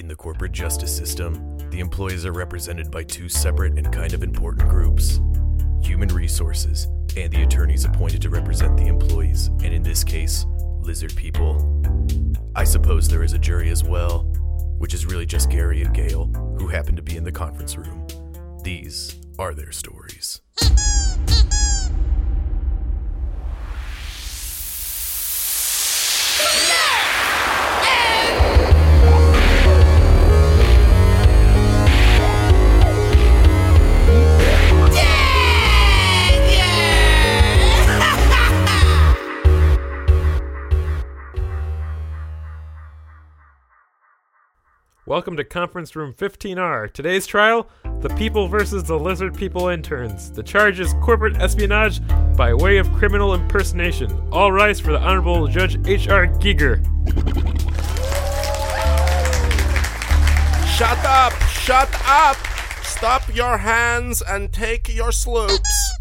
In the corporate justice system, the employees are represented by two separate and kind of important groups human resources and the attorneys appointed to represent the employees, and in this case, lizard people. I suppose there is a jury as well, which is really just Gary and Gail, who happen to be in the conference room. These are their stories. Welcome to Conference Room 15R. Today's trial The People versus the Lizard People interns. The charge is corporate espionage by way of criminal impersonation. All rise for the Honorable Judge H.R. Giger. Shut up! Shut up! Stop your hands and take your sloops.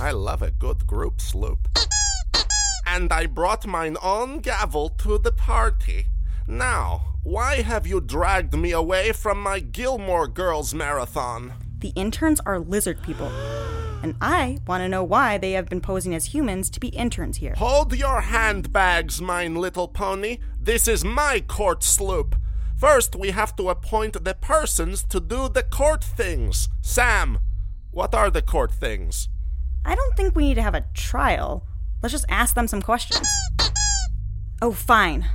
I love a good group sloop. And I brought mine own gavel to the party. Now, why have you dragged me away from my Gilmore Girls marathon? The interns are lizard people. And I want to know why they have been posing as humans to be interns here. Hold your handbags, mine little pony. This is my court sloop. First, we have to appoint the persons to do the court things. Sam, what are the court things? I don't think we need to have a trial. Let's just ask them some questions. Oh, fine.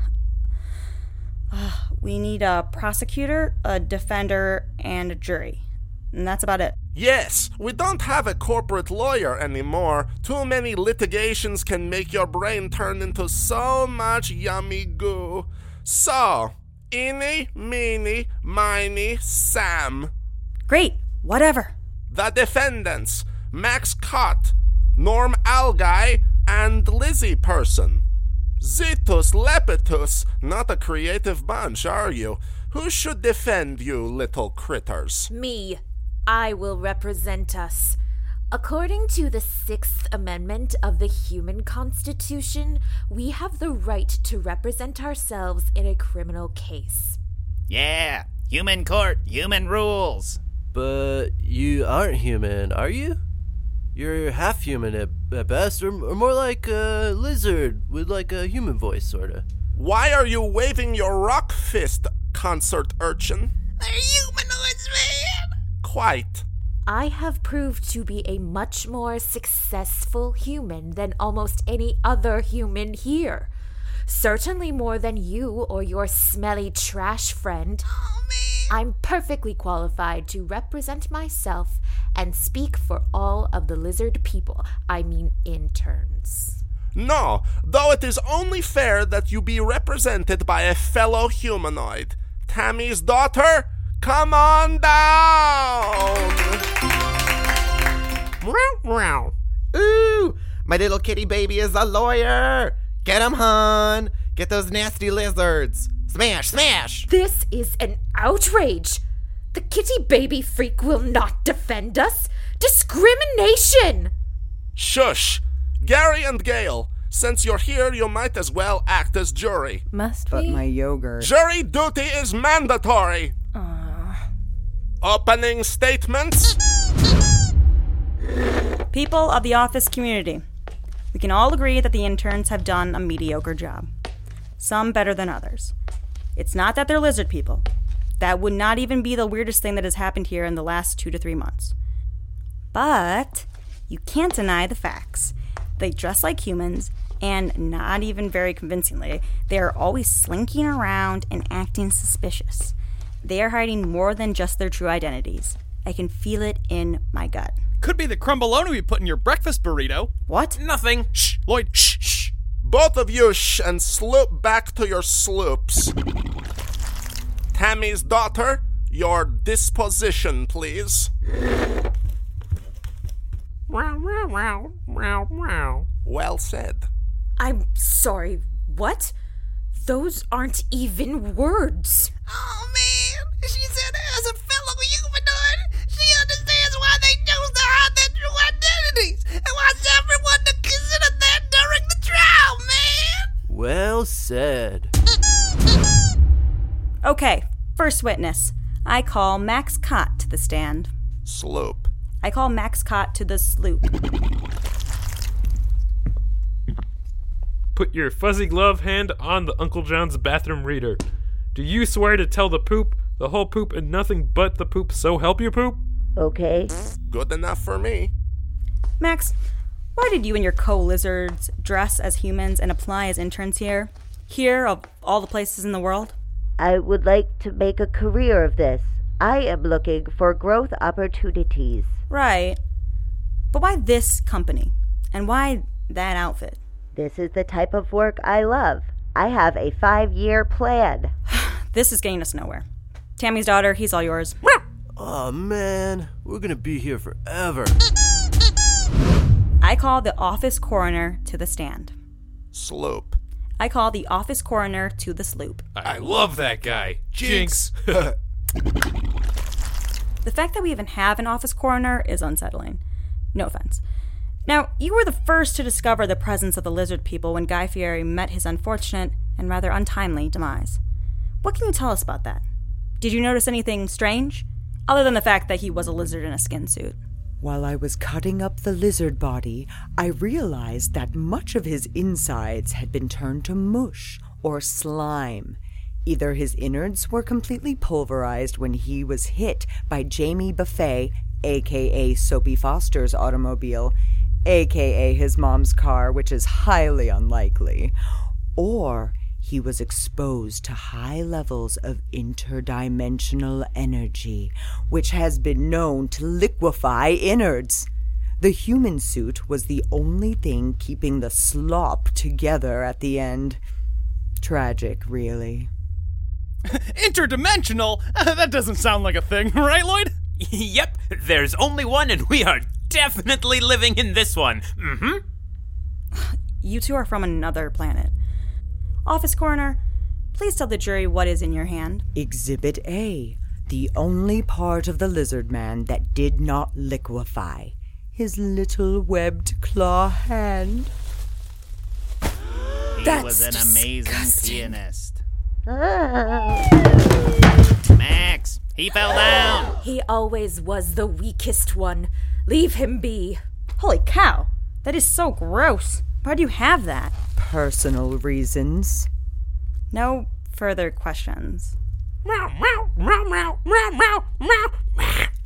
Uh, we need a prosecutor, a defender, and a jury. And that's about it. Yes, we don't have a corporate lawyer anymore. Too many litigations can make your brain turn into so much yummy goo. So, eeny, meeny, miny, Sam. Great, whatever. The defendants Max Cott, Norm Algai, and Lizzie Person. Zitus Lepetus, not a creative bunch, are you? Who should defend you, little critters? Me. I will represent us. According to the Sixth Amendment of the Human Constitution, we have the right to represent ourselves in a criminal case. Yeah, human court, human rules. But you aren't human, are you? You're half human at, at best, or, or more like a lizard with like a human voice, sorta. Why are you waving your rock fist, concert urchin? They're humanoids, man. Quite. I have proved to be a much more successful human than almost any other human here. Certainly more than you or your smelly trash friend. Oh, man. I'm perfectly qualified to represent myself and speak for all of the lizard people. I mean, interns. No, though it is only fair that you be represented by a fellow humanoid. Tammy's daughter, come on down! Ooh, my little kitty baby is a lawyer. Get him, hon. Get those nasty lizards. Smash, smash. This is an outrage. The kitty baby freak will not defend us. Discrimination! Shush! Gary and Gail, since you're here, you might as well act as jury. Must But we? my yogurt. Jury duty is mandatory. Opening statements? People of the office community, we can all agree that the interns have done a mediocre job. Some better than others. It's not that they're lizard people. That would not even be the weirdest thing that has happened here in the last two to three months. But you can't deny the facts. They dress like humans, and not even very convincingly, they are always slinking around and acting suspicious. They are hiding more than just their true identities. I can feel it in my gut. Could be the crumboloni we put in your breakfast burrito. What? Nothing. Shh, Lloyd. Shh, shh. Both of you shh and sloop back to your sloops. Tammy's daughter, your disposition, please. Well said. I'm sorry, what? Those aren't even words. Oh, man. She said as a fellow humanoid, she understands why they chose to hide their true identities and wants everyone to consider that during the trial, man. Well said. Okay, first witness. I call Max Cott to the stand. Slope. I call Max Cott to the sloop. Put your fuzzy glove hand on the Uncle John's bathroom reader. Do you swear to tell the poop, the whole poop, and nothing but the poop, so help you poop? Okay. Good enough for me. Max, why did you and your co lizards dress as humans and apply as interns here? Here, of all the places in the world? I would like to make a career of this. I am looking for growth opportunities. Right. But why this company? And why that outfit? This is the type of work I love. I have a five year plan. This is getting us nowhere. Tammy's daughter, he's all yours. Oh man, we're gonna be here forever. I call the office coroner to the stand. Slope. I call the office coroner to the sloop. I love that guy. Jinx. The fact that we even have an office coroner is unsettling. No offense. Now, you were the first to discover the presence of the lizard people when Guy Fieri met his unfortunate and rather untimely demise. What can you tell us about that? Did you notice anything strange? Other than the fact that he was a lizard in a skin suit. While I was cutting up the lizard body, I realized that much of his insides had been turned to mush or slime. Either his innards were completely pulverized when he was hit by Jamie Buffet, aka Soapy Foster's automobile, aka his mom's car, which is highly unlikely, or he was exposed to high levels of interdimensional energy, which has been known to liquefy innards. The human suit was the only thing keeping the slop together at the end. Tragic, really. Interdimensional? that doesn't sound like a thing, right, Lloyd? yep, there's only one, and we are definitely living in this one. Mm hmm. You two are from another planet. Office coroner, please tell the jury what is in your hand. Exhibit A the only part of the lizard man that did not liquefy his little webbed claw hand. He That's was an amazing disgusting. pianist. Ah. Max, he fell down. He always was the weakest one. Leave him be. Holy cow! That is so gross. Why do you have that? Personal reasons. No further questions.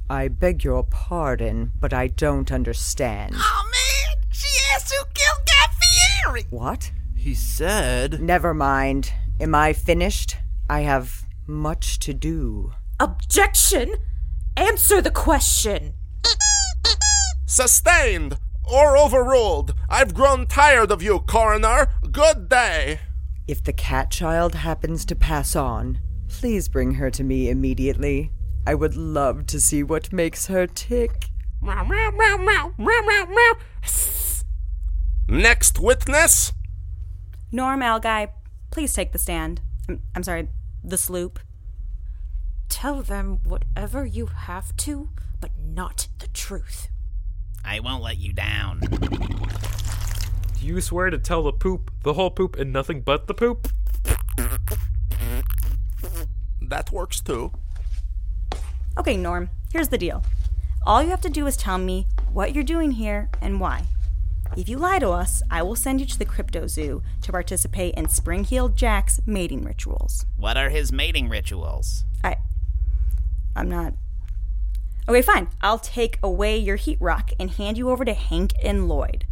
I beg your pardon, but I don't understand. Oh man, she asked who killed Guy Fieri. What? He said. Never mind. Am I finished? I have much to do. Objection! Answer the question. Sustained or overruled. I've grown tired of you, coroner. Good day. If the cat child happens to pass on, please bring her to me immediately. I would love to see what makes her tick. Next witness. Norm Algai, please take the stand. I'm, I'm sorry, the sloop. Tell them whatever you have to, but not the truth. I won't let you down. Do you swear to tell the poop, the whole poop, and nothing but the poop? That works too. Okay, Norm, here's the deal. All you have to do is tell me what you're doing here and why. If you lie to us, I will send you to the Crypto Zoo to participate in Spring-Heeled Jack's mating rituals. What are his mating rituals? I. I'm not. Okay, fine. I'll take away your heat rock and hand you over to Hank and Lloyd.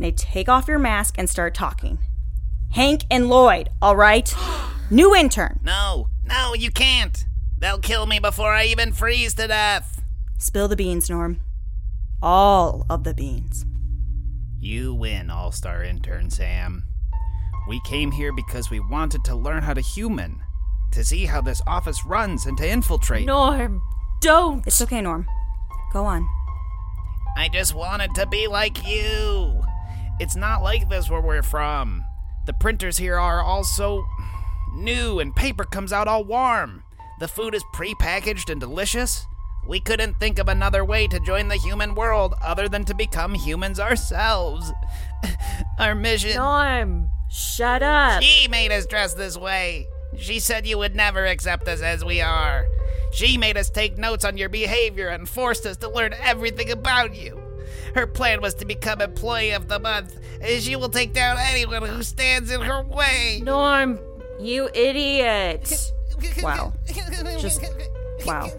Now take off your mask and start talking. Hank and Lloyd, all right? New intern. No, no, you can't. They'll kill me before I even freeze to death. Spill the beans, Norm. All of the beans. You win, All Star Intern Sam. We came here because we wanted to learn how to human, to see how this office runs, and to infiltrate. Norm, don't. It's okay, Norm. Go on. I just wanted to be like you. It's not like this where we're from. The printers here are all so new, and paper comes out all warm. The food is prepackaged and delicious. We couldn't think of another way to join the human world other than to become humans ourselves. Our mission. Norm, shut up. She made us dress this way. She said you would never accept us as we are. She made us take notes on your behavior and forced us to learn everything about you. Her plan was to become Employee of the Month. She will take down anyone who stands in her way. Norm, you idiot. Wow. Just wow.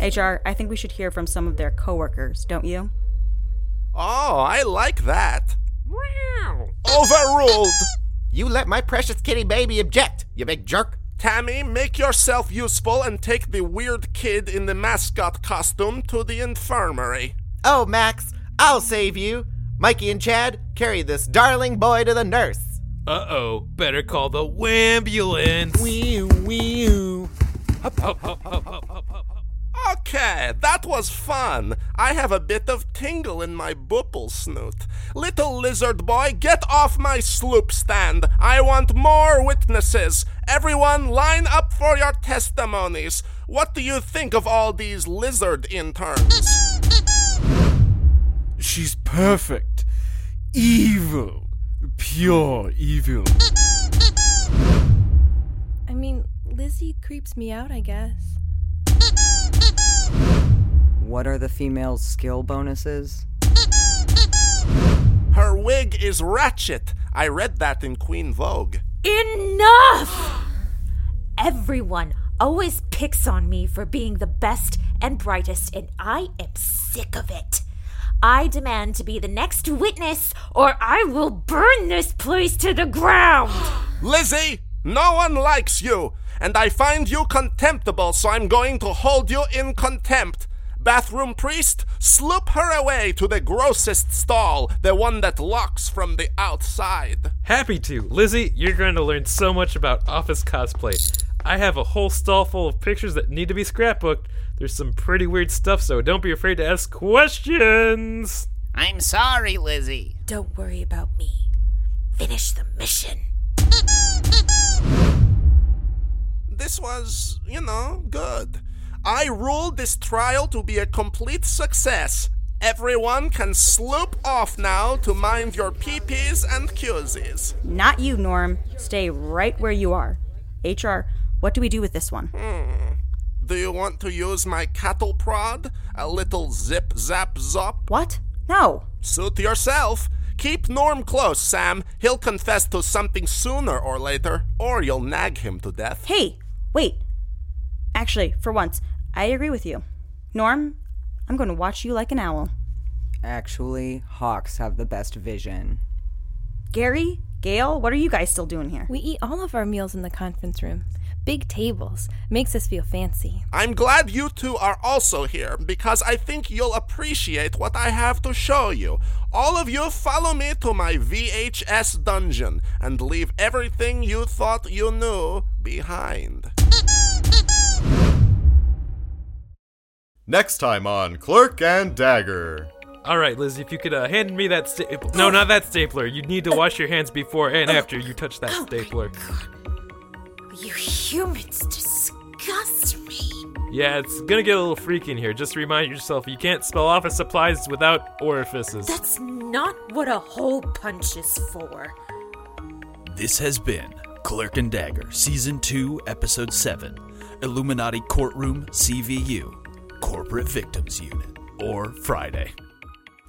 HR, I think we should hear from some of their coworkers, don't you? Oh, I like that. Wow! Overruled. You let my precious kitty baby object, you big jerk. Tammy, make yourself useful and take the weird kid in the mascot costume to the infirmary. Oh, Max, I'll save you. Mikey and Chad, carry this darling boy to the nurse. Uh oh, better call the wambulance. Wee wee. Okay, that was fun. I have a bit of tingle in my bupple snoot. Little lizard boy, get off my sloop stand. I want more witnesses. Everyone, line up for your testimonies. What do you think of all these lizard interns? She's perfect. Evil. Pure evil. I mean, Lizzie creeps me out, I guess. What are the female's skill bonuses? Her wig is ratchet. I read that in Queen Vogue. Enough! Everyone always picks on me for being the best and brightest, and I am sick of it. I demand to be the next witness, or I will burn this place to the ground. Lizzie, no one likes you, and I find you contemptible, so I'm going to hold you in contempt. Bathroom priest, sloop her away to the grossest stall, the one that locks from the outside. Happy to. Lizzie, you're going to learn so much about office cosplay. I have a whole stall full of pictures that need to be scrapbooked. There's some pretty weird stuff, so don't be afraid to ask questions. I'm sorry, Lizzie. Don't worry about me. Finish the mission. This was, you know, good. I ruled this trial to be a complete success. Everyone can sloop off now to mind your PPs and QZs. Not you, Norm. Stay right where you are. HR, what do we do with this one? Hmm. Do you want to use my cattle prod? A little zip zap zop? What? No. Suit yourself. Keep Norm close, Sam. He'll confess to something sooner or later, or you'll nag him to death. Hey, wait. Actually, for once, I agree with you. Norm, I'm going to watch you like an owl. Actually, hawks have the best vision. Gary, Gail, what are you guys still doing here? We eat all of our meals in the conference room. Big tables. Makes us feel fancy. I'm glad you two are also here because I think you'll appreciate what I have to show you. All of you follow me to my VHS dungeon and leave everything you thought you knew behind. Next time on Clerk and Dagger. All right, Lizzie, if you could uh, hand me that stapler. No, not that stapler. You need to wash your hands before and after you touch that stapler. You humans disgust me. Yeah, it's gonna get a little freaky in here. Just remind yourself you can't spell office supplies without orifices. That's not what a hole punch is for. This has been Clerk and Dagger, Season 2, Episode 7 Illuminati Courtroom CVU, Corporate Victims Unit, or Friday.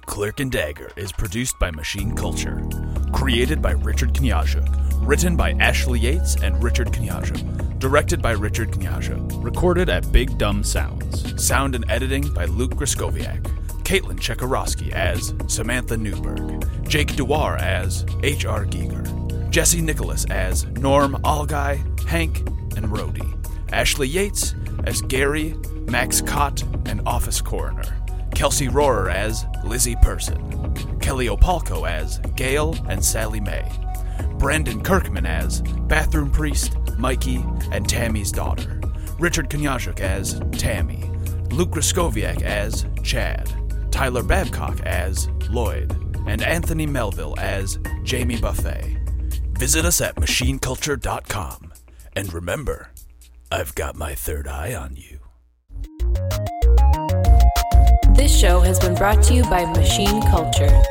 Clerk and Dagger is produced by Machine Culture. Created by Richard Kniazik. Written by Ashley Yates and Richard Kniazik. Directed by Richard Kniazik. Recorded at Big Dumb Sounds. Sound and editing by Luke Griskoviak. Caitlin Chekarowski as Samantha Newberg. Jake Dewar as H.R. Giger. Jesse Nicholas as Norm Algai, Hank, and Rhodey. Ashley Yates as Gary, Max Cott, and Office Coroner. Kelsey Rohrer as Lizzie Person, Kelly Opalko as Gail and Sally Mae, Brandon Kirkman as Bathroom Priest, Mikey, and Tammy's daughter, Richard Kniazik as Tammy, Luke Griskoviak as Chad, Tyler Babcock as Lloyd, and Anthony Melville as Jamie Buffet. Visit us at machineculture.com. And remember, I've got my third eye on you. This show has been brought to you by Machine Culture.